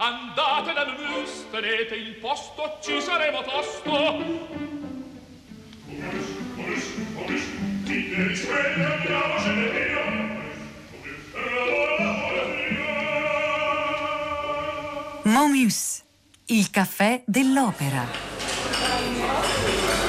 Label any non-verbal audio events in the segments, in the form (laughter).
Andate dal mus, tenete il posto, ci saremo tosto. Momius, il caffè dell'opera.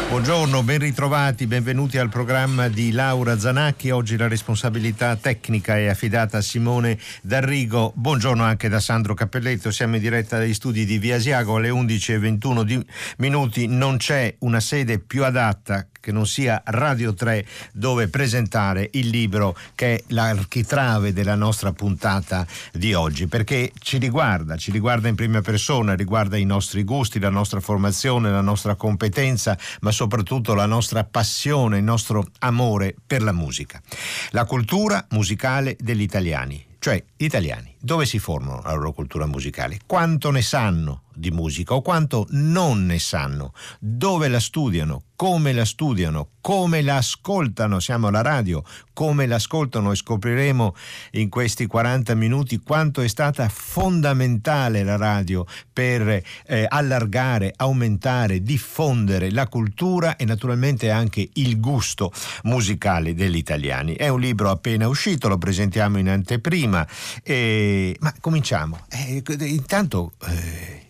Buongiorno, ben ritrovati, benvenuti al programma di Laura Zanacchi. Oggi la responsabilità tecnica è affidata a Simone D'Arrigo. Buongiorno anche da Sandro Cappelletto. Siamo in diretta dagli studi di Via Asiago alle 11.21 minuti. Non c'è una sede più adatta che non sia Radio 3 dove presentare il libro che è l'architrave della nostra puntata di oggi, perché ci riguarda, ci riguarda in prima persona, riguarda i nostri gusti, la nostra formazione, la nostra competenza, ma soprattutto la nostra passione, il nostro amore per la musica. La cultura musicale degli italiani, cioè gli italiani, dove si formano la loro cultura musicale? Quanto ne sanno di musica o quanto non ne sanno? Dove la studiano? Come la studiano? Come la ascoltano? Siamo alla radio, come la ascoltano e scopriremo in questi 40 minuti quanto è stata fondamentale la radio per eh, allargare, aumentare, diffondere la cultura e naturalmente anche il gusto musicale degli italiani. È un libro appena uscito, lo presentiamo in anteprima. E... Ma cominciamo. Eh, intanto eh,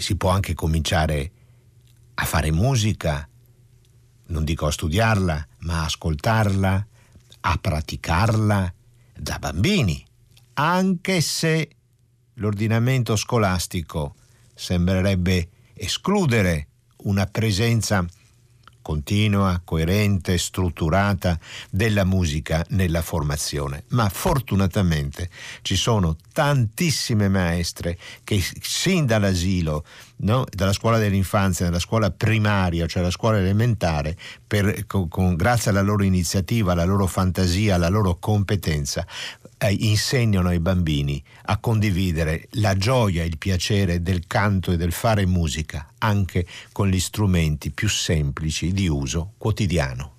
si può anche cominciare a fare musica, non dico a studiarla, ma a ascoltarla, a praticarla da bambini, anche se l'ordinamento scolastico sembrerebbe escludere una presenza continua, coerente, strutturata della musica nella formazione. Ma fortunatamente ci sono tantissime maestre che sin dall'asilo, no, dalla scuola dell'infanzia, dalla scuola primaria, cioè la scuola elementare, per, con, con, grazie alla loro iniziativa, alla loro fantasia, alla loro competenza, eh, insegnano ai bambini a condividere la gioia e il piacere del canto e del fare musica anche con gli strumenti più semplici di uso quotidiano.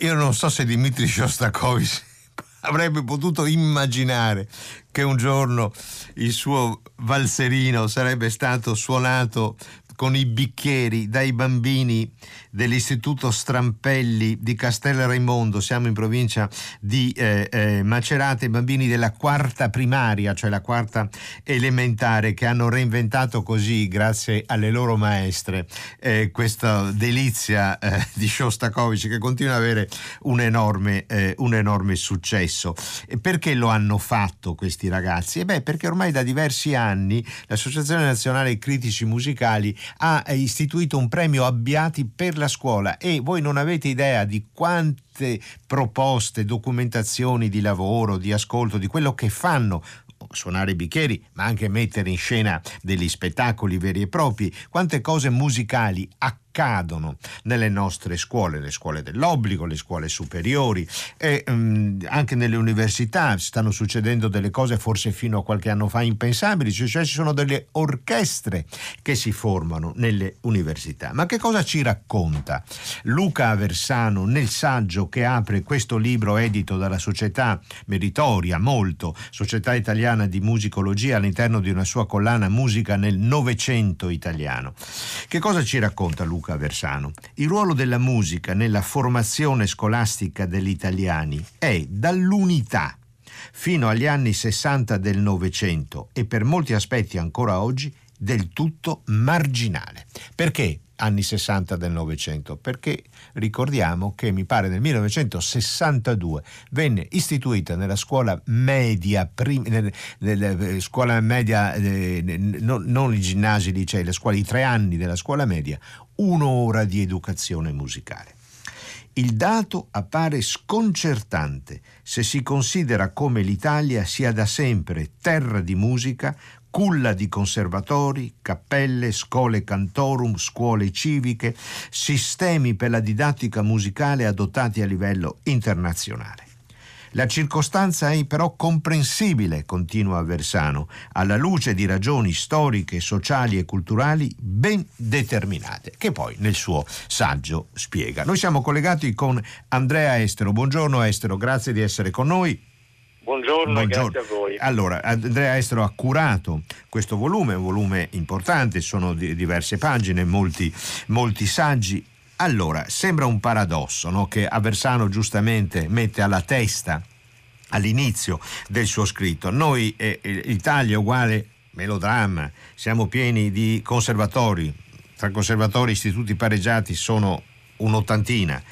Io non so se Dmitry Shostakovich (laughs) avrebbe potuto immaginare che un giorno il suo valserino sarebbe stato suonato con i bicchieri dai bambini dell'Istituto Strampelli di Castel Raimondo, siamo in provincia di eh, eh, Macerata, i bambini della quarta primaria, cioè la quarta elementare, che hanno reinventato così, grazie alle loro maestre, eh, questa delizia eh, di Shostakovich che continua ad avere un enorme, eh, un enorme successo. E perché lo hanno fatto questi ragazzi? E beh, perché ormai da diversi anni l'Associazione Nazionale Critici Musicali ha istituito un premio Abbiati per la scuola. E voi non avete idea di quante proposte, documentazioni di lavoro, di ascolto, di quello che fanno suonare i bicchieri, ma anche mettere in scena degli spettacoli veri e propri, quante cose musicali accadono accadono nelle nostre scuole, le scuole dell'obbligo, le scuole superiori e um, anche nelle università stanno succedendo delle cose forse fino a qualche anno fa impensabili, cioè ci sono delle orchestre che si formano nelle università. Ma che cosa ci racconta Luca Aversano nel saggio che apre questo libro edito dalla società meritoria molto, Società Italiana di Musicologia all'interno di una sua collana Musica nel Novecento italiano. Che cosa ci racconta Luca? Luca Versano. Il ruolo della musica nella formazione scolastica degli italiani è dall'unità fino agli anni 60 del Novecento e per molti aspetti ancora oggi del tutto marginale. Perché anni 60 del Novecento? Perché ricordiamo che mi pare nel 1962 venne istituita nella scuola media, prim, nella, nella eh, scuola media eh, non, non i ginnasi, licei, le scuole, i tre anni della scuola media, un'ora di educazione musicale. Il dato appare sconcertante se si considera come l'Italia sia da sempre terra di musica, culla di conservatori, cappelle, scuole cantorum, scuole civiche, sistemi per la didattica musicale adottati a livello internazionale. La circostanza è però comprensibile, continua Versano, alla luce di ragioni storiche, sociali e culturali ben determinate, che poi nel suo saggio spiega. Noi siamo collegati con Andrea Estero. Buongiorno Estero, grazie di essere con noi. Buongiorno, Buongiorno, grazie a voi. Allora, Andrea Estero ha curato questo volume, un volume importante, sono di diverse pagine, molti, molti saggi. Allora, sembra un paradosso no? che Aversano giustamente mette alla testa all'inizio del suo scritto. Noi, eh, l'Italia è uguale melodramma, siamo pieni di conservatori, tra conservatori e istituti pareggiati sono un'ottantina,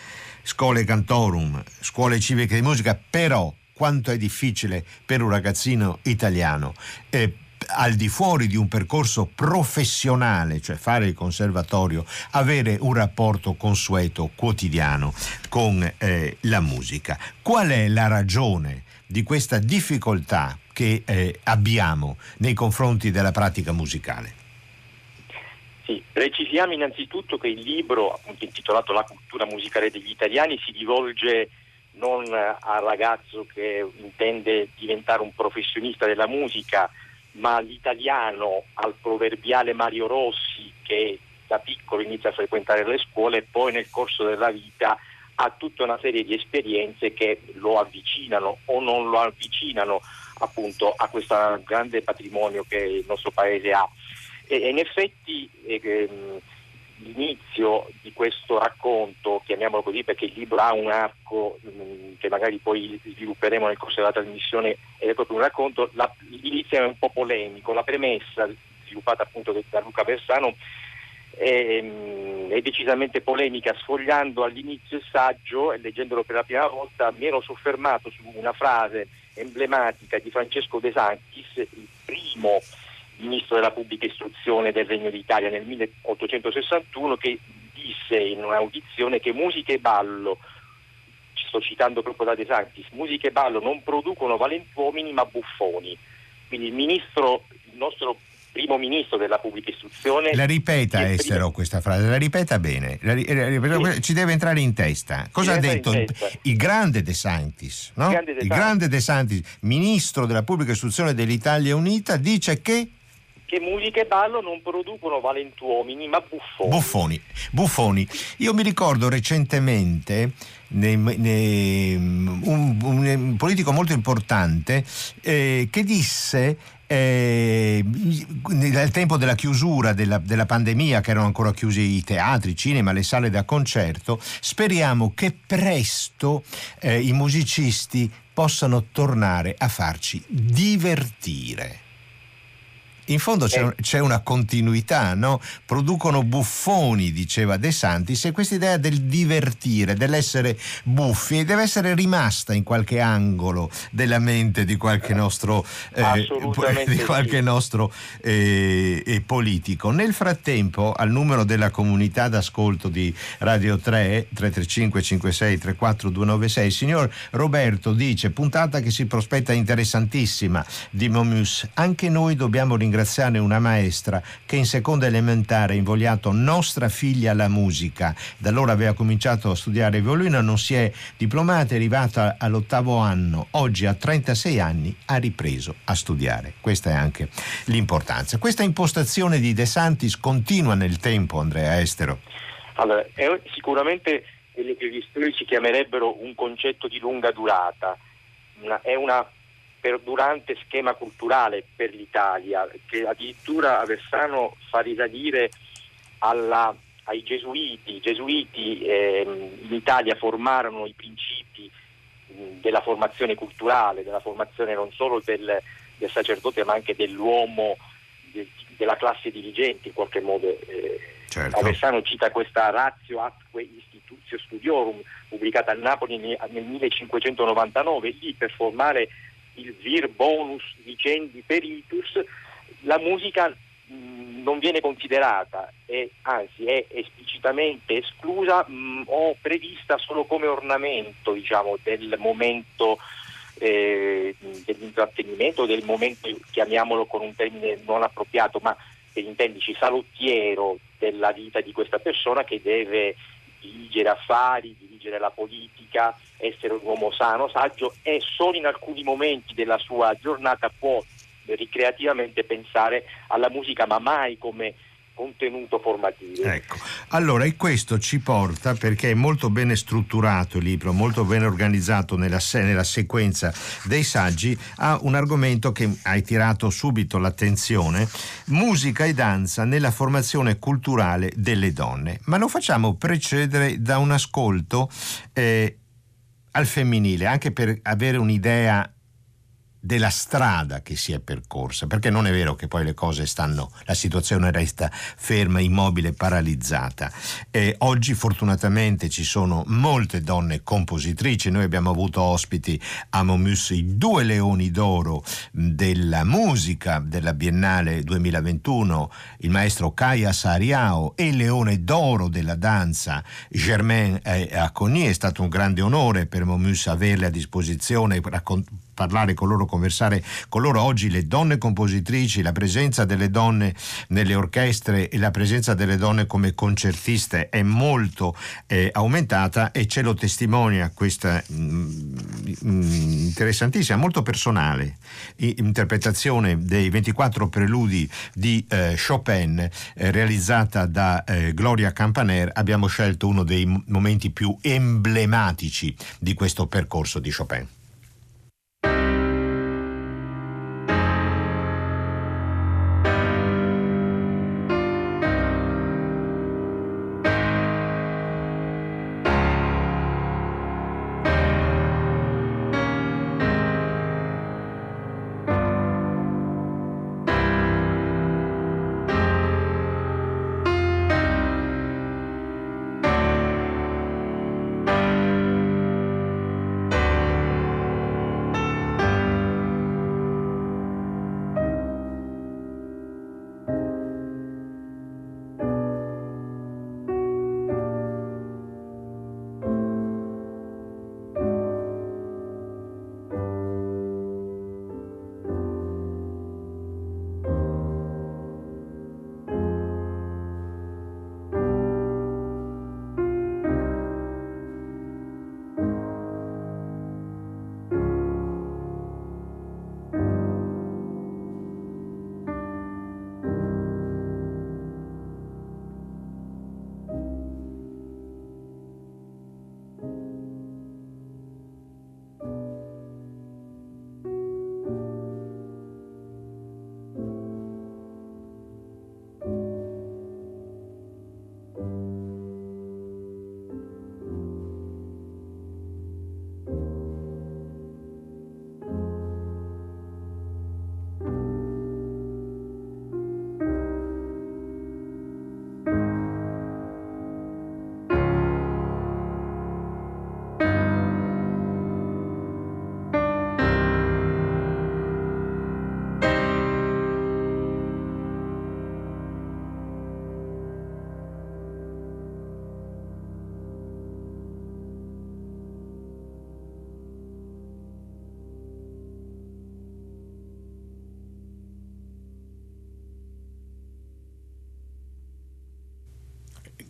scuole cantorum, scuole civiche di musica, però quanto è difficile per un ragazzino italiano. Eh, al di fuori di un percorso professionale, cioè fare il conservatorio, avere un rapporto consueto, quotidiano con eh, la musica. Qual è la ragione di questa difficoltà che eh, abbiamo nei confronti della pratica musicale? Sì, precisiamo innanzitutto che il libro, appunto intitolato La cultura musicale degli italiani, si rivolge non al ragazzo che intende diventare un professionista della musica, ma l'italiano al proverbiale Mario Rossi che da piccolo inizia a frequentare le scuole e poi nel corso della vita ha tutta una serie di esperienze che lo avvicinano o non lo avvicinano appunto a questo grande patrimonio che il nostro paese ha. E, in effetti eh, l'inizio di questo racconto, chiamiamolo così perché il libro ha un arco mh, mm, che magari poi svilupperemo nel corso della trasmissione è proprio un racconto, la, l'inizio è un po' polemico, la premessa sviluppata appunto da Luca Bersano è, mm, è decisamente polemica, sfogliando all'inizio il saggio e leggendolo per la prima volta mi ero soffermato su una frase emblematica di Francesco De Sanctis, il primo ministro della pubblica istruzione del Regno d'Italia nel 1861 che disse in un'audizione che musica e ballo, ci sto citando proprio da De Sanctis, musica e ballo non producono valentuomini ma buffoni. Quindi il ministro, il nostro primo ministro della pubblica istruzione. La ripeta Estero primo... questa frase, la ripeta bene, la, la, sì. ci deve entrare in testa. Cosa ha detto il, il, grande De Santis? No? Il, grande De, il grande De Santis, ministro della pubblica istruzione dell'Italia Unita, dice che che musica e ballo non producono valentuomini ma buffoni. Buffoni. buffoni. Io mi ricordo recentemente ne, ne, un, un, politico molto importante eh, che disse eh, nel tempo della chiusura della, della, pandemia, che erano ancora chiusi i teatri, i cinema, le sale da concerto, speriamo che presto eh, i musicisti possano tornare a farci divertire in fondo c'è, eh. c'è una continuità, no? Producono buffoni, diceva De Santis, e questa idea del divertire, dell'essere buffi, deve essere rimasta in qualche angolo della mente di qualche nostro, eh, (laughs) di qualche sì. nostro eh, politico. Nel frattempo, al numero della comunità d'ascolto di Radio 3, 335 56 34 296, signor Roberto dice, puntata che si prospetta interessantissima di Momus, anche noi dobbiamo ringraziare una maestra che in seconda elementare ha invogliato nostra figlia alla musica, da allora aveva cominciato a studiare violino, non si è diplomata, è arrivata all'ottavo anno, oggi a 36 anni ha ripreso a studiare, questa è anche l'importanza. Questa impostazione di De Santis continua nel tempo, Andrea Estero? Allora, è sicuramente quello che gli storici chiamerebbero un concetto di lunga durata, una, è una perdurante schema culturale per l'Italia che addirittura a Versano fa risalire alla, ai gesuiti. I gesuiti eh, in Italia formarono i principi mh, della formazione culturale, della formazione non solo del, del sacerdote ma anche dell'uomo, de, della classe dirigente in qualche modo. Eh, certo. Aversano cita questa ratio atque institutio studiorum pubblicata a Napoli nel 1599, lì per formare il vir bonus vicendi peritus, la musica mh, non viene considerata, e, anzi è esplicitamente esclusa mh, o prevista solo come ornamento diciamo, del momento eh, dell'intrattenimento, del momento, chiamiamolo con un termine non appropriato, ma per intendici salottiero della vita di questa persona che deve dirigere affari, dirigere la politica, essere un uomo sano, saggio e solo in alcuni momenti della sua giornata può ricreativamente pensare alla musica, ma mai come contenuto formativo. Ecco, allora e questo ci porta, perché è molto bene strutturato il libro, molto bene organizzato nella, nella sequenza dei saggi, a un argomento che hai tirato subito l'attenzione, musica e danza nella formazione culturale delle donne. Ma lo facciamo precedere da un ascolto eh, al femminile, anche per avere un'idea della strada che si è percorsa, perché non è vero che poi le cose stanno, la situazione resta ferma, immobile, paralizzata. E oggi fortunatamente ci sono molte donne compositrici, noi abbiamo avuto ospiti a Momus i due leoni d'oro della musica della Biennale 2021, il maestro Kaya Sariao e il leone d'oro della danza Germain Acogny, è stato un grande onore per Momus averle a disposizione, raccontare parlare con loro, conversare con loro. Oggi le donne compositrici, la presenza delle donne nelle orchestre e la presenza delle donne come concertiste è molto eh, aumentata e ce lo testimonia questa mm, mm interessantissima, molto personale interpretazione dei 24 preludi di eh, Chopin eh, realizzata da eh, Gloria Campaner. Abbiamo scelto uno dei momenti più emblematici di questo percorso di Chopin.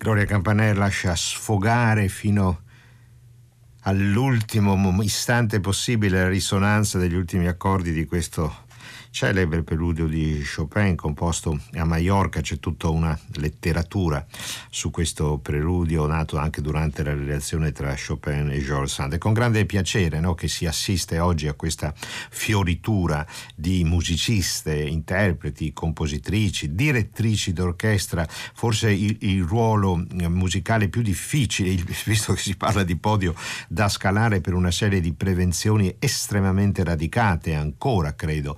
Gloria Campaner lascia sfogare fino all'ultimo istante possibile la risonanza degli ultimi accordi di questo celebre preludio di Chopin composto a Mallorca, c'è tutta una letteratura su questo preludio nato anche durante la relazione tra Chopin e Georges Sand. È con grande piacere no, che si assiste oggi a questa fioritura di musiciste, interpreti, compositrici, direttrici d'orchestra, forse il, il ruolo musicale più difficile, (laughs) visto che si parla di podio da scalare per una serie di prevenzioni estremamente radicate ancora, credo,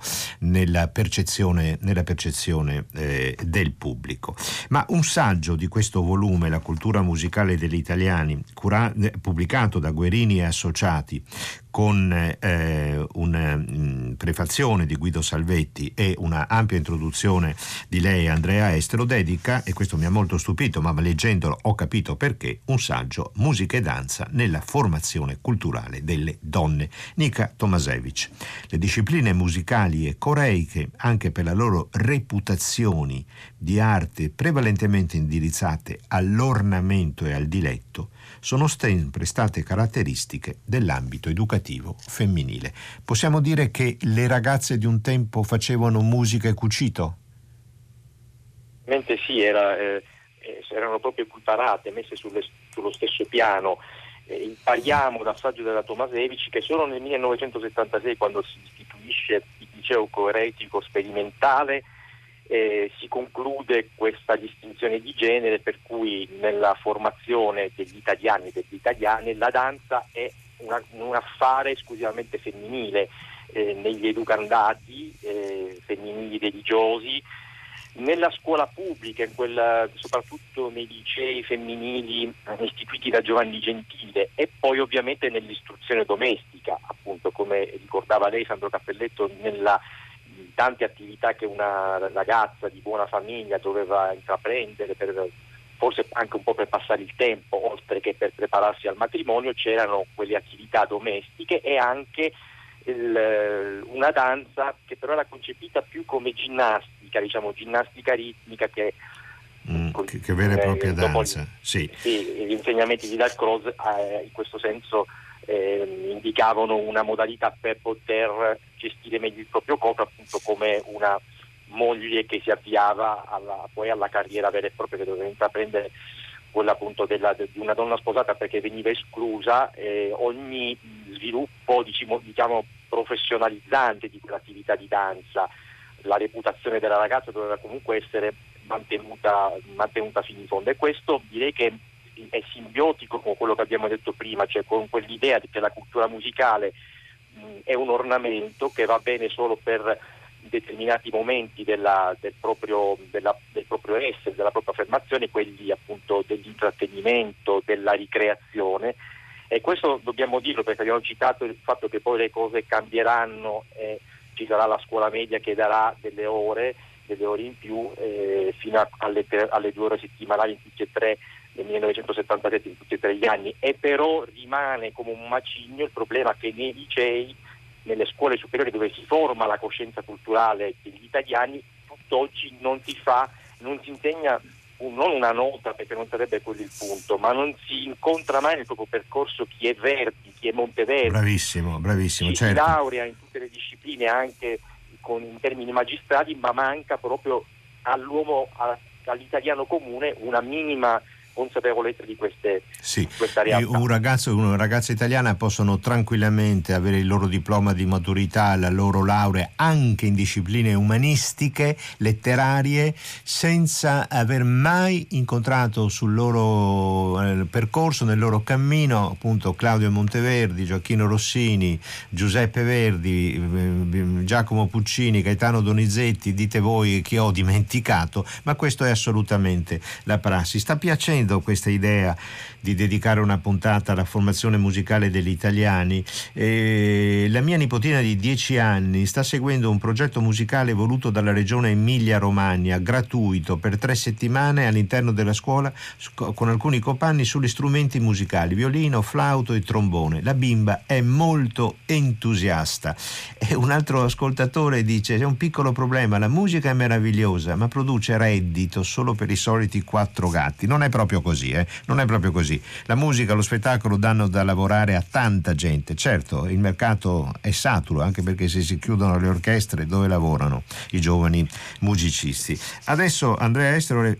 nella percezione, nella percezione eh, del pubblico. Ma un saggio di questo volume, La cultura musicale degli italiani, cura- eh, pubblicato da Guerini e Associati, con eh, una mh, mm, prefazione di Guido Salvetti e una ampia introduzione di lei Andrea Estero dedica, e questo mi ha molto stupito, ma leggendolo ho capito perché, un saggio Musica e danza nella formazione culturale delle donne. Nika Tomasevich. Le discipline musicali e coreiche, anche per la loro reputazioni di arte prevalentemente indirizzate all'ornamento e al diletto, sono sempre state caratteristiche dell'ambito educativo femminile. Possiamo dire che le ragazze di un tempo facevano musica e cucito? Mente sì, era, eh, eh, erano proprio equiparate, messe sulle, sullo stesso piano. Eh, impariamo dal saggio della Tomasevici che solo nel 1976, quando si istituisce il liceo coeretico sperimentale, eh, si conclude questa distinzione di genere per cui nella formazione degli italiani e delle italiane la danza è una, un affare esclusivamente femminile eh, negli educandati eh, femminili religiosi nella scuola pubblica, quella, soprattutto nei licei femminili istituiti da Giovanni Gentile e poi ovviamente nell'istruzione domestica, appunto come ricordava lei Sandro Cappelletto nella tante attività che una ragazza di buona famiglia doveva intraprendere per, forse anche un po' per passare il tempo, oltre che per prepararsi al matrimonio, c'erano quelle attività domestiche e anche il, una danza che però era concepita più come ginnastica, diciamo ginnastica ritmica che Mm, che, che, vera e eh, propria danza. Sì. sì. gli insegnamenti di Dalcroze eh, in questo senso eh, indicavano una modalità per poter gestire meglio il proprio corpo, appunto come una moglie che si avviava alla, poi alla carriera vera e propria che doveva intraprendere quella appunto della, di una donna sposata perché veniva esclusa eh, ogni sviluppo diciamo, diciamo, professionalizzante di quell'attività di danza. La reputazione della ragazza doveva comunque essere mantenuta, mantenuta fino in fondo e questo direi che è simbiotico con quello che abbiamo detto prima, cioè con quell'idea che la cultura musicale è un ornamento che va bene solo per determinati momenti della, del, proprio, della, del, proprio, essere, della propria affermazione, quelli appunto dell'intrattenimento, della ricreazione. E questo dobbiamo dirlo perché abbiamo citato il fatto che poi le cose cambieranno e ci sarà la scuola media che darà delle ore, delle ore in più eh, fino a, alle, alle, due ore settimanali in tutti e tre nel 1977 in tutti e tre gli anni e però rimane come un macigno il problema che nei licei, nelle scuole superiori dove si forma la coscienza culturale degli italiani, tutt'oggi non si fa, non si insegna un, non una nota perché non sarebbe quello il punto, ma non si incontra mai nel proprio percorso chi è Verdi, chi è Monteverdi. Bravissimo, bravissimo. Chi certo. si laurea in tutte le discipline anche con, in termini magistrali, ma manca proprio all'uomo, all'italiano comune una minima consapevolezza di queste, sì. questa realtà. Un ragazzo e una ragazza italiana possono tranquillamente avere il loro diploma di maturità, la loro laurea anche in discipline umanistiche, letterarie, senza aver mai incontrato sul loro eh, percorso, nel loro cammino, appunto Claudio Monteverdi, Gioacchino Rossini, Giuseppe Verdi, eh, Giacomo Puccini, Gaetano Donizetti, dite voi chi ho dimenticato, ma questo è assolutamente la prassi. Sta piacendo condividendo questa idea di dedicare una puntata alla formazione musicale degli italiani. E la mia nipotina di 10 anni sta seguendo un progetto musicale voluto dalla regione Emilia-Romagna, gratuito per tre settimane all'interno della scuola con alcuni compagni sugli strumenti musicali, violino, flauto e trombone. La bimba è molto entusiasta. E un altro ascoltatore dice: c'è un piccolo problema, la musica è meravigliosa, ma produce reddito solo per i soliti quattro gatti. Non è proprio proprio così, eh? non è proprio così. La musica, lo spettacolo danno da lavorare a tanta gente. Certo, il mercato è saturo, anche perché se si chiudono le orchestre, dove lavorano i giovani musicisti? Adesso Andrea Estero, eh,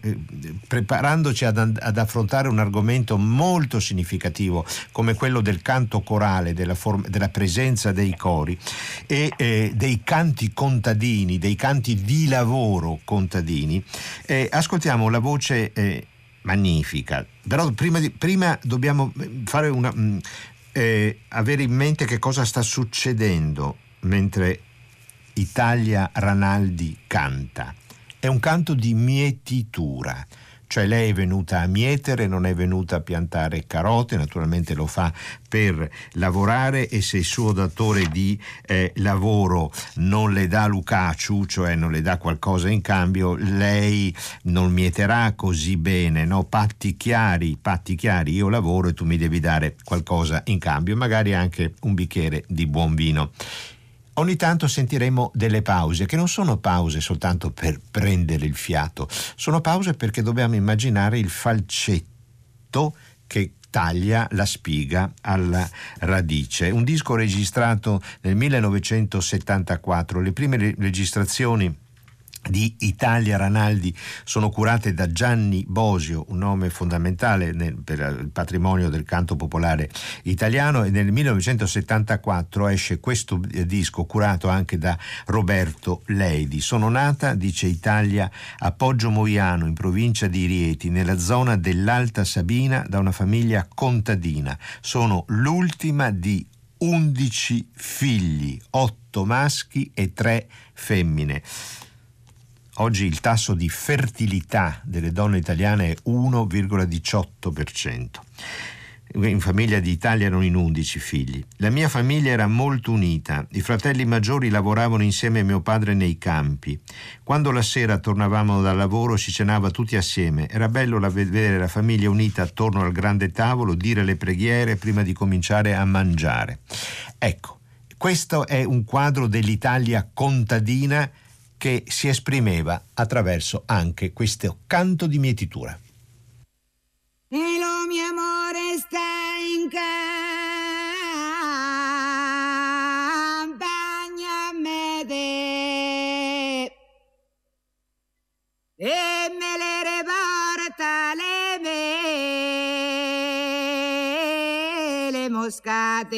preparandoci ad, ad affrontare un argomento molto significativo come quello del canto corale, della, form- della presenza dei cori e eh, dei canti contadini, dei canti di lavoro contadini, eh, ascoltiamo la voce eh, magnifica. Però prima, di, prima dobbiamo fare una, mm, eh, avere in mente che cosa sta succedendo mentre Italia Ranaldi canta. È un canto di mietitura cioè lei è venuta a mietere, non è venuta a piantare carote, naturalmente lo fa per lavorare e se il suo datore di eh, lavoro non le dà Lucaciu, cioè non le dà qualcosa in cambio, lei non mieterà così bene, no? Patti chiari, patti chiari, io lavoro e tu mi devi dare qualcosa in cambio, magari anche un bicchiere di buon vino. Ogni tanto sentiremo delle pause, che non sono pause soltanto per prendere il fiato, sono pause perché dobbiamo immaginare il falcetto che taglia la spiga alla radice. Un disco registrato nel 1974, le prime registrazioni di Italia Ranaldi sono curate da Gianni Bosio, un nome fondamentale nel, per il patrimonio del canto popolare italiano e nel 1974 esce questo disco curato anche da Roberto Leidi. Sono nata, dice Italia, a Poggio Moiano in provincia di Rieti, nella zona dell'Alta Sabina, da una famiglia contadina. Sono l'ultima di 11 figli, 8 maschi e 3 femmine. Oggi il tasso di fertilità delle donne italiane è 1,18%. In famiglia di Italia erano in 11 figli. La mia famiglia era molto unita. I fratelli maggiori lavoravano insieme a mio padre nei campi. Quando la sera tornavamo dal lavoro si cenava tutti assieme. Era bello vedere la famiglia unita attorno al grande tavolo, dire le preghiere prima di cominciare a mangiare. Ecco, questo è un quadro dell'Italia contadina che si esprimeva attraverso anche questo canto di mietitura. E lo mio amore sta in campagna me te e me le reporta le mele moscate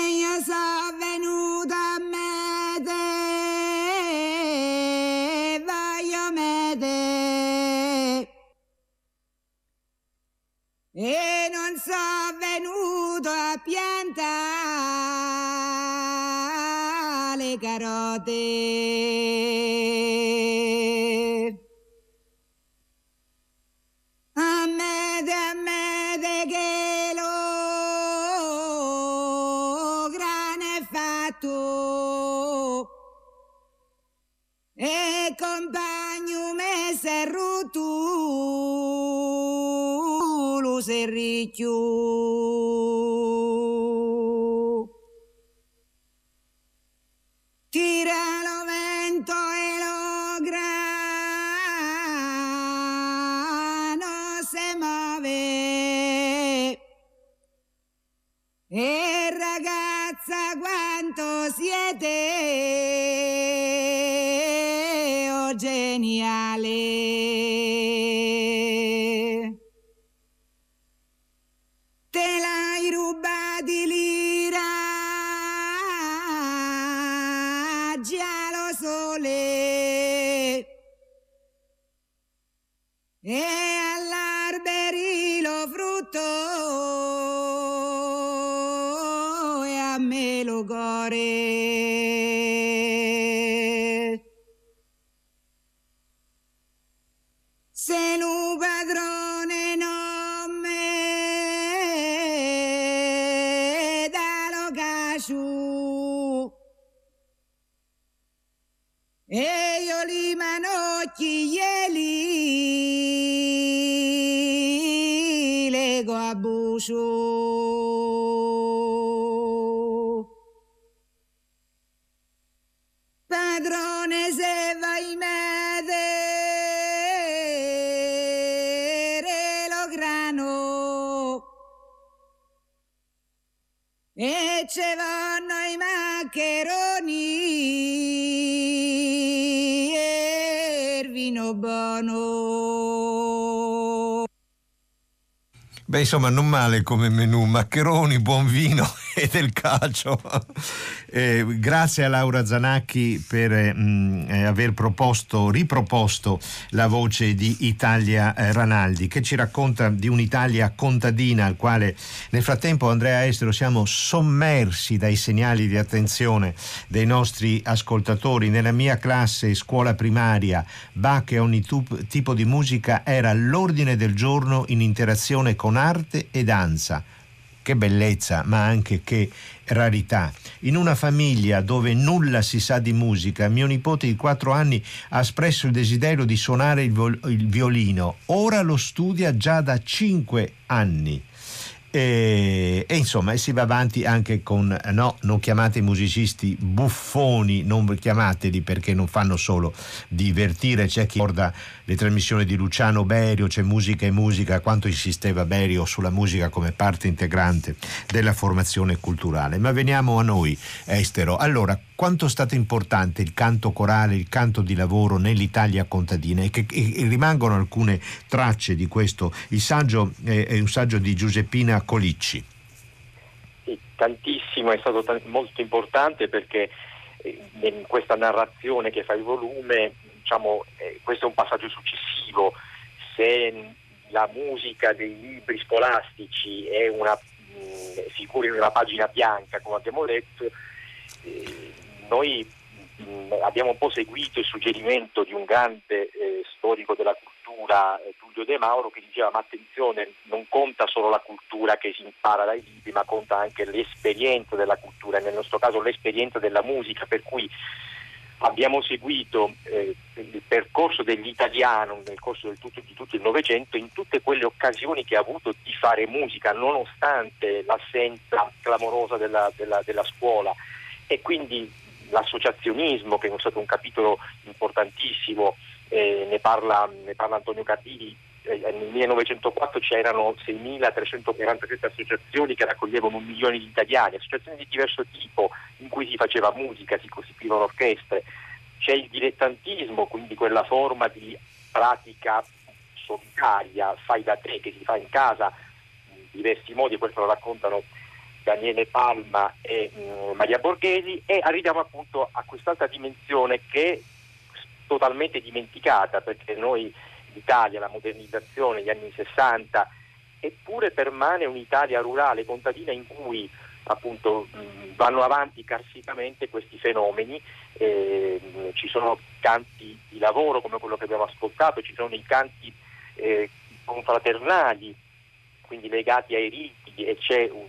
carote. Se un padrone no maccheroni e il vino buono. Beh, insomma, non male come menù, maccheroni, buon vino (laughs) e del calcio. Eh, grazie a Laura Zanacchi per eh, mh, eh, aver proposto, riproposto la voce di Italia eh, Ranaldi, che ci racconta di un'Italia contadina al quale nel frattempo Andrea Estero siamo sommersi dai segnali di attenzione dei nostri ascoltatori. Nella mia classe scuola primaria, Bach e ogni tup- tipo di musica era l'ordine del giorno in interazione con arte e danza. Che bellezza, ma anche che rarità. In una famiglia dove nulla si sa di musica, mio nipote di 4 anni ha espresso il desiderio di suonare il, violino. Ora lo studia già da 5 anni. E, e, insomma, e si va avanti anche con, no, non chiamate i musicisti buffoni, non chiamateli perché non fanno solo divertire, c'è chi ricorda le trasmissioni di Luciano Berio, c'è musica e musica, quanto insisteva Berio sulla musica come parte integrante della formazione culturale. Ma veniamo a noi, Estero. Allora, quanto è stato importante il canto corale, il canto di lavoro nell'Italia contadina e, che, e rimangono alcune tracce di questo. Il saggio è, è un saggio di Giuseppina Colicci. Sì, tantissimo, è stato t- molto importante perché eh, in questa narrazione che fa il volume, diciamo, eh, questo è un passaggio successivo. Se la musica dei libri scolastici è una figura in una pagina bianca, come abbiamo detto, eh, noi mh, abbiamo un po' seguito il suggerimento di un grande eh, storico della cultura, eh, Tullio De Mauro, che diceva ma attenzione, non conta solo la cultura che si impara dai libri, ma conta anche l'esperienza della cultura, nel nostro caso l'esperienza della musica, per cui abbiamo seguito eh, il percorso dell'italiano nel corso tutto, di tutto il Novecento in tutte quelle occasioni che ha avuto di fare musica, nonostante l'assenza clamorosa della, della, della scuola. E quindi l'associazionismo, che è stato un capitolo importantissimo, eh, ne, parla, ne, parla, Antonio Cardini, eh, nel 1904 c'erano 6.347 associazioni che raccoglievano un milione di italiani, associazioni di diverso tipo in cui si faceva musica, si costituivano orchestre, c'è il dilettantismo, quindi quella forma di pratica solitaria, fai da te, che si fa in casa in diversi modi, questo lo raccontano Daniele Palma e mh, Maria Borghesi e arriviamo appunto a quest'altra dimensione che totalmente dimenticata perché noi l'Italia, la modernizzazione, gli anni 60, eppure permane un'Italia rurale, contadina in cui appunto mh, vanno avanti carsicamente questi fenomeni, eh, ci sono canti di lavoro come quello che abbiamo ascoltato, ci sono i canti eh, confraternali, quindi legati ai riti e c'è un,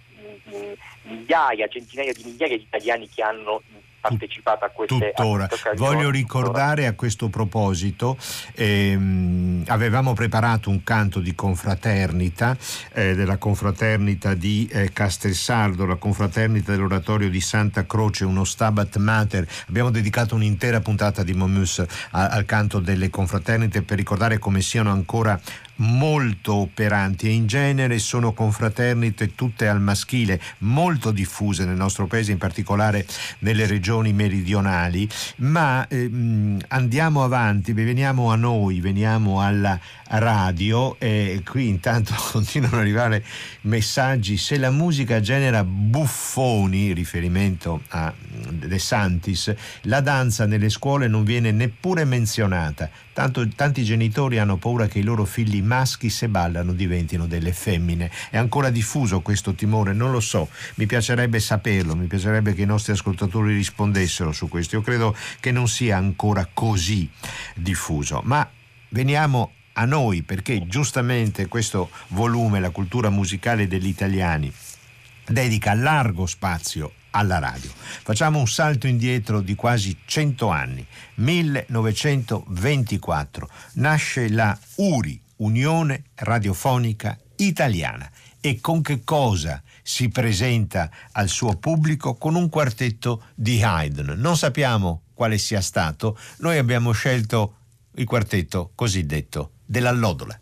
un, migliaia, centinaia di migliaia di italiani che hanno partecipato a queste, Tuttora. a queste Voglio ricordare a questo proposito, ehm, avevamo preparato un canto di confraternita, eh, della confraternita di eh, Castelsaldo, la confraternita dell'oratorio di Santa Croce, uno Stabat Mater. Abbiamo dedicato un'intera puntata di Momus a, al canto delle confraternite per ricordare come siano ancora molto operanti e in genere sono confraternite tutte al maschile, molto diffuse nel nostro paese, in particolare nelle regioni meridionali, ma ehm, andiamo avanti, veniamo a noi, veniamo alla radio e qui intanto (laughs) continuano ad arrivare messaggi, se la musica genera buffoni, riferimento a De Santis, la danza nelle scuole non viene neppure menzionata, Tanto, tanti genitori hanno paura che i loro figli maschi se ballano diventino delle femmine. È ancora diffuso questo timore? Non lo so, mi piacerebbe saperlo, mi piacerebbe che i nostri ascoltatori rispondessero su questo. Io credo che non sia ancora così diffuso, ma veniamo a noi perché giustamente questo volume, la cultura musicale degli italiani, dedica largo spazio alla radio. Facciamo un salto indietro di quasi 100 anni. 1924 nasce la URI, Unione Radiofonica Italiana. E con che cosa si presenta al suo pubblico? Con un quartetto di Haydn. Non sappiamo quale sia stato, noi abbiamo scelto il quartetto cosiddetto dell'allodola.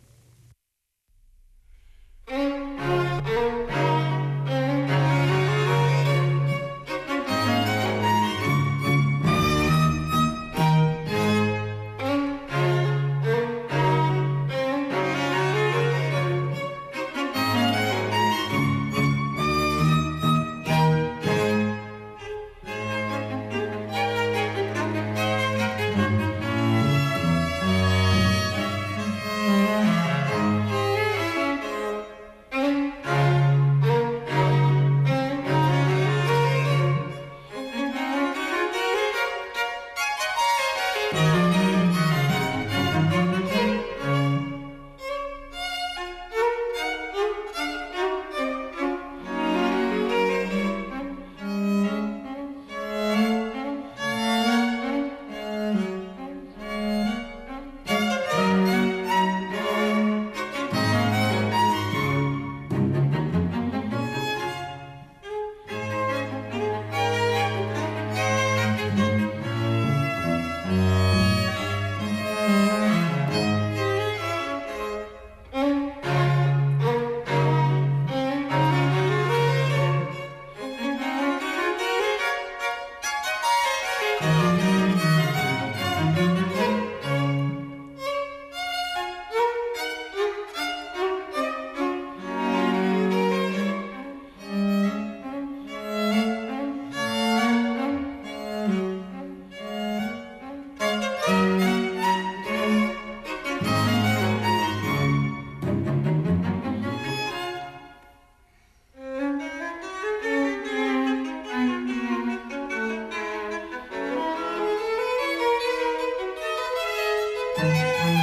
Música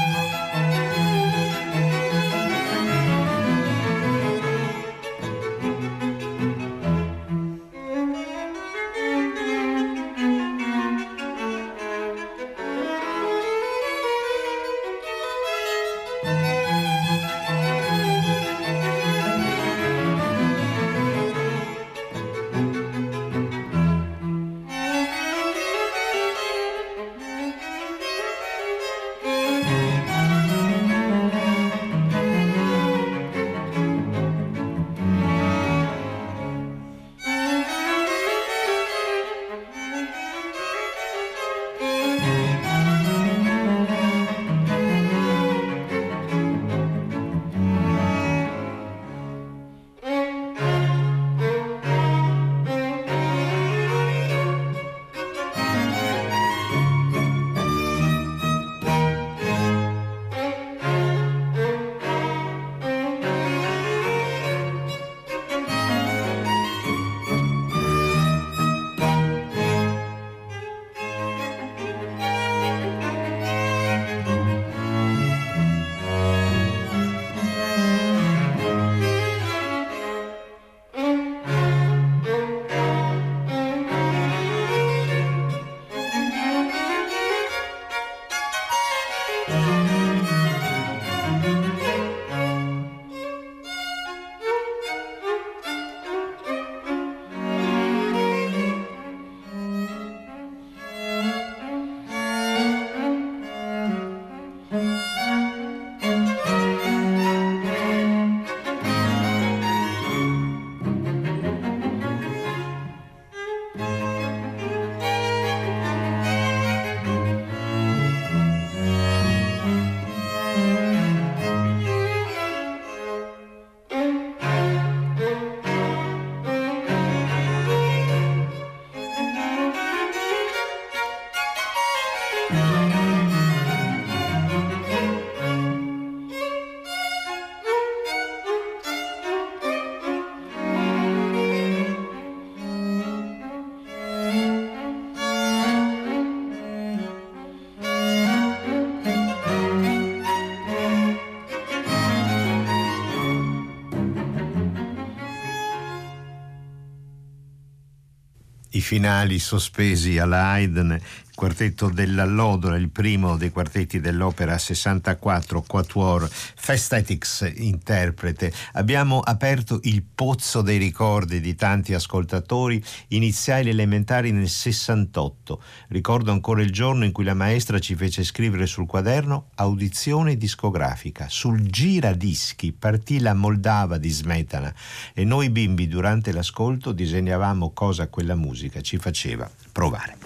finali sospesi alla Haydn quartetto dell'Allodola, il primo dei quartetti dell'opera 64, Quatuor, Festetics interprete. Abbiamo aperto il pozzo dei ricordi di tanti ascoltatori, iniziai le elementari nel 68. Ricordo ancora il giorno in cui la maestra ci fece scrivere sul quaderno audizione discografica. Sul giradischi partì la Moldava di Smetana e noi bimbi durante l'ascolto disegnavamo cosa quella musica ci faceva provare.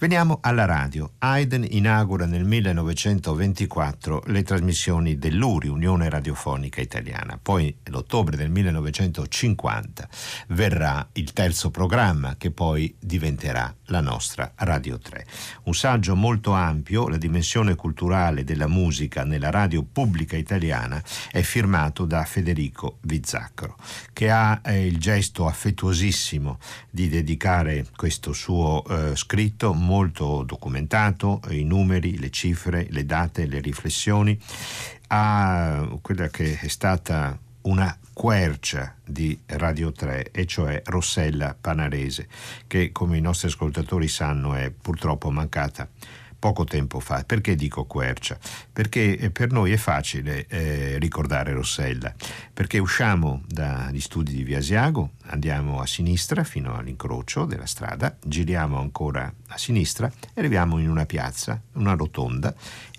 Veniamo alla radio. Haydn inaugura nel 1924 le trasmissioni dell'URI, Unione Radiofonica Italiana. Poi, nell'ottobre del 1950, verrà il terzo programma che poi diventerà la nostra Radio 3. Un saggio molto ampio, la dimensione culturale della musica nella radio pubblica italiana, è firmato da Federico Vizzaccaro, che ha eh, il gesto affettuosissimo di dedicare questo suo eh, scritto molto documentato, i numeri, le cifre, le date, le riflessioni, a quella che è stata una quercia di Radio 3, e cioè Rossella Panarese, che come i nostri ascoltatori sanno è purtroppo mancata poco tempo fa. Perché dico quercia? Perché eh, per noi è facile eh, ricordare Rossella, perché usciamo dagli studi di Via Asiago, andiamo a sinistra fino all'incrocio della strada, giriamo ancora a sinistra e arriviamo in una piazza, una rotonda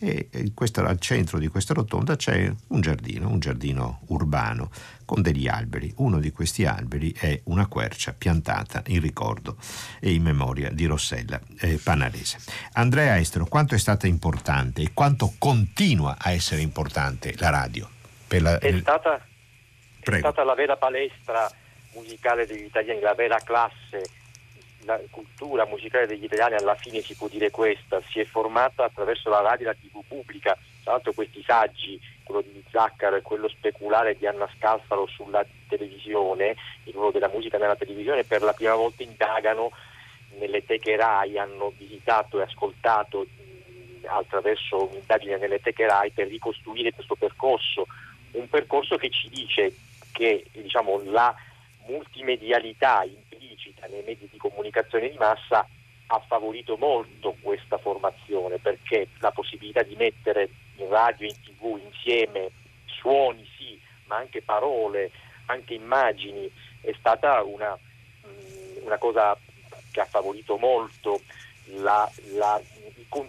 e questo, al centro di questa rotonda c'è un giardino, un giardino urbano con degli alberi. Uno di questi alberi è una quercia piantata in ricordo e in memoria di Rossella eh, Panarese. Andrea Estero, quanto è stata importante e quanto continua a essere importante la radio? La, è, stata, è stata la vera palestra musicale degli italiani, la vera classe la cultura musicale degli italiani alla fine si può dire questa, si è formata attraverso la radio e la tv pubblica, tra l'altro questi saggi, quello di Zaccaro e quello speculare di Anna Scalfaro sulla televisione, il ruolo della musica nella televisione, per la prima volta indagano nelle teche RAI, hanno visitato e ascoltato attraverso un'indagine nelle teche RAI per ricostruire questo percorso, un percorso che ci dice che diciamo, la multimedialità nei mezzi di comunicazione di massa ha favorito molto questa formazione perché la possibilità di mettere in radio e in tv insieme suoni sì, ma anche parole, anche immagini è stata una, mm, una cosa che ha favorito molto la, la,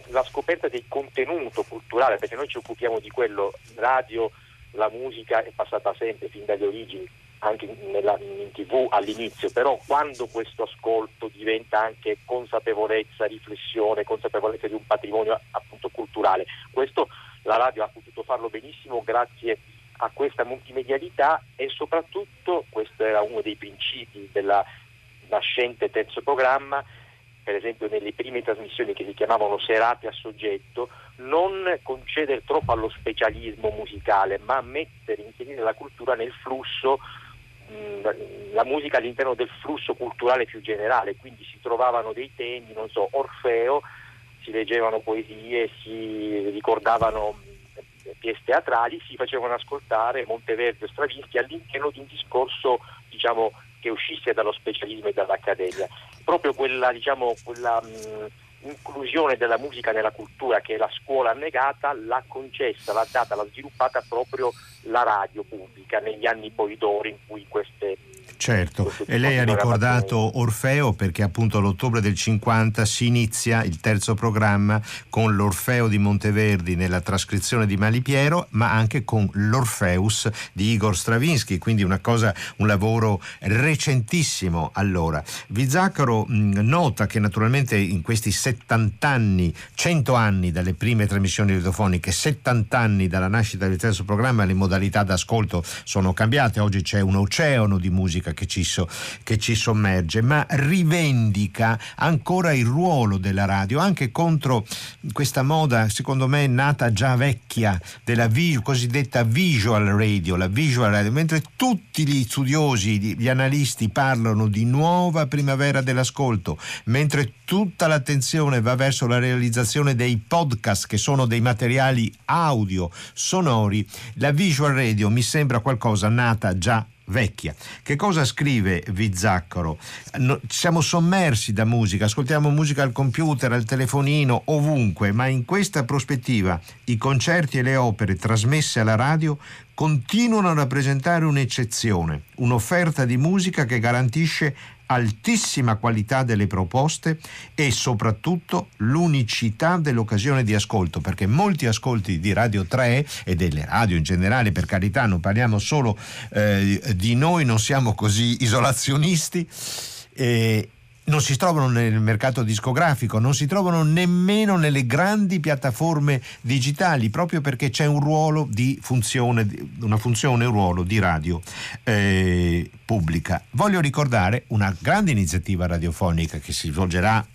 la, scoperta del contenuto culturale, perché noi ci occupiamo di quello, radio, la musica è passata sempre fin dalle origini anche nella, in tv all'inizio, però quando questo ascolto diventa anche consapevolezza, riflessione, consapevolezza di un patrimonio appunto culturale, questo la radio ha potuto farlo benissimo grazie a questa multimedialità e soprattutto, questo era uno dei principi della nascente terzo programma, per esempio nelle prime trasmissioni che si chiamavano serate a soggetto, non concedere troppo allo specialismo musicale, ma mettere, inserire la cultura nel flusso la musica all'interno del flusso culturale più generale, quindi si trovavano dei temi, non so, Orfeo, si leggevano poesie, si ricordavano pièce teatrali, si facevano ascoltare Monteverdi o Stravinsky all'interno di un discorso diciamo, che uscisse dallo specialismo e dall'accademia. Proprio quella, diciamo, quella mh, inclusione della musica nella cultura che la scuola ha negata, l'ha concessa, l'ha data, l'ha sviluppata proprio la radio pubblica negli anni poi d'oro in cui queste Certo, e lei ha ricordato Orfeo perché appunto all'ottobre del 50 si inizia il terzo programma con l'Orfeo di Monteverdi nella trascrizione di Malipiero, ma anche con l'Orfeus di Igor Stravinsky, quindi una cosa, un lavoro recentissimo allora. Vizzaccaro nota che naturalmente in questi 70 anni, 100 anni dalle prime trasmissioni radiofoniche, 70 anni dalla nascita del terzo programma, le modalità d'ascolto sono cambiate, oggi c'è un oceano di musica che ci, so, che ci sommerge, ma rivendica ancora il ruolo della radio, anche contro questa moda, secondo me, nata già vecchia, della vi- cosiddetta visual radio, la visual radio, mentre tutti gli studiosi, gli analisti parlano di nuova primavera dell'ascolto, mentre tutta l'attenzione va verso la realizzazione dei podcast che sono dei materiali audio sonori, la visual radio mi sembra qualcosa nata già vecchia. Che cosa scrive Vizzaccaro? No, siamo sommersi da musica, ascoltiamo musica al computer, al telefonino, ovunque, ma in questa prospettiva i concerti e le opere trasmesse alla radio continuano a rappresentare un'eccezione, un'offerta di musica che garantisce altissima qualità delle proposte e soprattutto l'unicità dell'occasione di ascolto, perché molti ascolti di Radio 3 e delle radio in generale, per carità, non parliamo solo eh, di noi, non siamo così isolazionisti. Eh, non si trovano nel mercato discografico, non si trovano nemmeno nelle grandi piattaforme digitali, proprio perché c'è un ruolo di funzione, una funzione, un ruolo di radio eh, pubblica. Voglio ricordare una grande iniziativa radiofonica che si svolgerà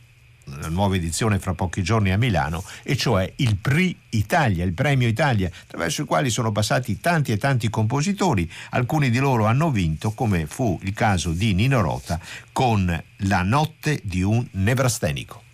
una nuova edizione fra pochi giorni a Milano, e cioè il PRI Italia, il Premio Italia, attraverso il quale sono passati tanti e tanti compositori, alcuni di loro hanno vinto, come fu il caso di Nino Rota con La notte di un nevrastenico.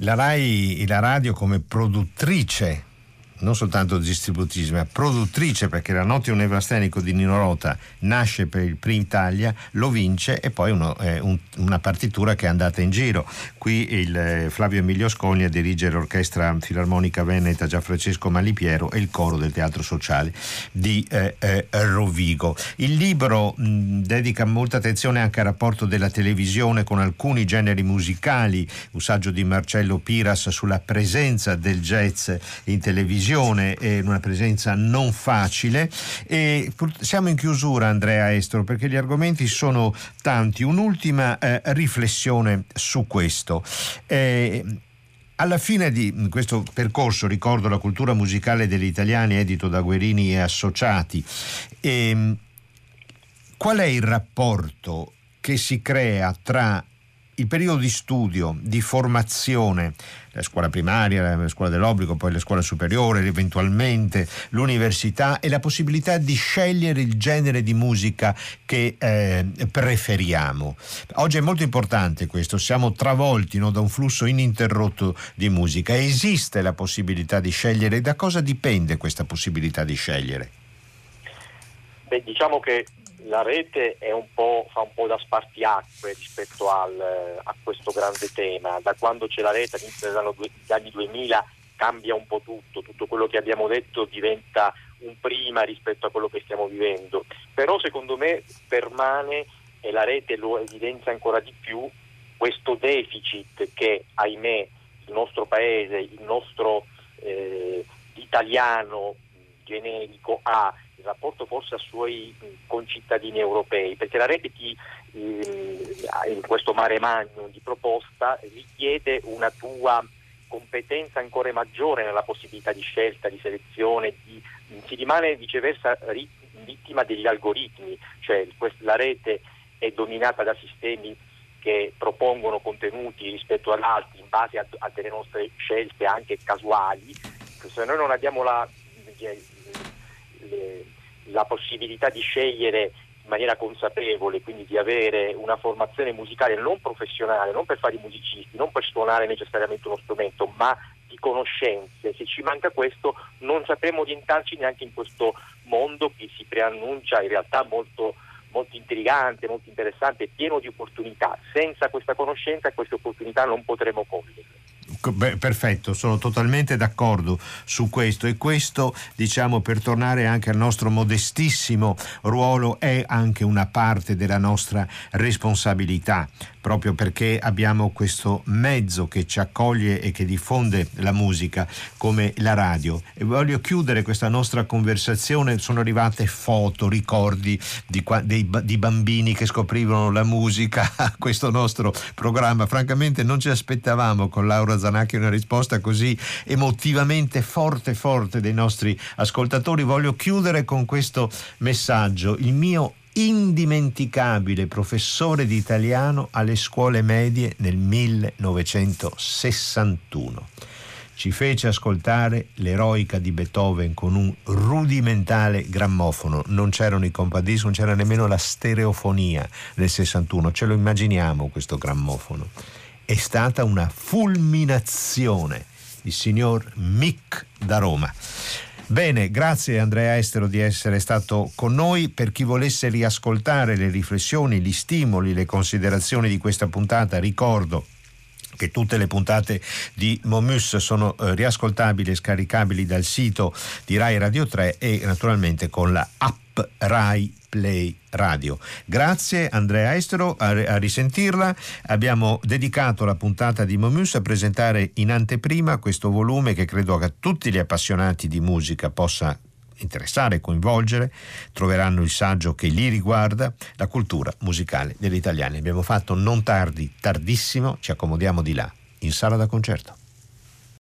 La RAI, la radio come produttrice non soltanto distributrice, ma produttrice, perché la Notte un Evrastenico di Nino Rota nasce per il Prima Italia, lo vince e poi uno, eh, un, una partitura che è andata in giro. Qui il eh, Flavio Emilio Scogna dirige l'Orchestra Filarmonica Veneta Gianfrancesco Malipiero e il coro del Teatro Sociale di eh, eh Rovigo. Il libro mh, dedica molta attenzione anche al rapporto della televisione con alcuni generi musicali, un saggio di Marcello Piras sulla presenza del jazz in televisione, è una presenza non facile e siamo in chiusura Andrea Estro perché gli argomenti sono tanti. Un'ultima eh, riflessione su questo. Eh, alla fine di questo percorso, ricordo la cultura musicale degli italiani, edito da Guerini e Associati, ehm, qual è il rapporto che si crea tra il periodo di studio, di formazione, la scuola primaria, la scuola dell'obbligo, poi la scuola superiore, eventualmente l'università e la possibilità di scegliere il genere di musica che eh, preferiamo. Oggi è molto importante questo, siamo travolti no, da un flusso ininterrotto di musica. Esiste la possibilità di scegliere? Da cosa dipende questa possibilità di scegliere? Beh, diciamo che la rete un fa un po' da spartiacque rispetto al, a questo grande tema. Da quando c'è la rete all'inizio degli anni 2000 cambia un po' tutto, tutto quello che abbiamo detto diventa un prima rispetto a quello che stiamo vivendo. Però secondo me permane e la rete lo evidenzia ancora di più questo deficit che ahimè il nostro paese, il nostro eh, italiano generico ha in rapporto forse ai suoi concittadini europei, perché la rete ti, in questo mare magno di proposta richiede una tua competenza ancora maggiore nella possibilità di scelta, di selezione, di, si rimane viceversa vittima degli algoritmi, cioè la rete è dominata da sistemi che propongono contenuti rispetto ad altri in base a, a delle nostre scelte anche casuali, se noi non abbiamo la, le, la possibilità di scegliere in maniera consapevole, quindi di avere una formazione musicale non professionale, non per fare i musicisti, non per suonare necessariamente uno strumento, ma di conoscenze. Se ci manca questo non sapremo orientarci neanche in questo mondo che si preannuncia in realtà molto, molto intrigante, molto interessante, pieno di opportunità. Senza questa conoscenza queste opportunità non potremo coglierle. Beh, perfetto, sono totalmente d'accordo su questo e questo, diciamo, per tornare anche al nostro modestissimo ruolo, è anche una parte della nostra responsabilità proprio perché abbiamo questo mezzo che ci accoglie e che diffonde la musica come la radio. E voglio chiudere questa nostra conversazione, sono arrivate foto, ricordi di, dei, di bambini che scoprivano la musica a questo nostro programma. Francamente non ci aspettavamo con Laura Zanacchi una risposta così emotivamente forte forte dei nostri ascoltatori. Voglio chiudere con questo messaggio. Il mio indimenticabile professore di italiano alle scuole medie nel 1961. Ci fece ascoltare l'eroica di Beethoven con un rudimentale grammofono. Non c'erano i compadischi, non c'era nemmeno la stereofonia nel 61. Ce lo immaginiamo questo grammofono. È stata una fulminazione. Il signor Mick da Roma. Bene, grazie Andrea Estero di essere stato con noi. Per chi volesse riascoltare le riflessioni, gli stimoli, le considerazioni di questa puntata, ricordo che tutte le puntate di Momus sono eh, riascoltabili e scaricabili dal sito di Rai Radio 3 e naturalmente con la app Rai Play Radio. Grazie Andrea Estero, a, a, risentirla. Abbiamo dedicato la puntata di Momus a presentare in anteprima questo volume che credo che a tutti gli appassionati di musica possa interessare e coinvolgere, troveranno il saggio che li riguarda, la cultura musicale degli italiani. Abbiamo fatto non tardi, tardissimo, ci accomodiamo di là, in sala da concerto.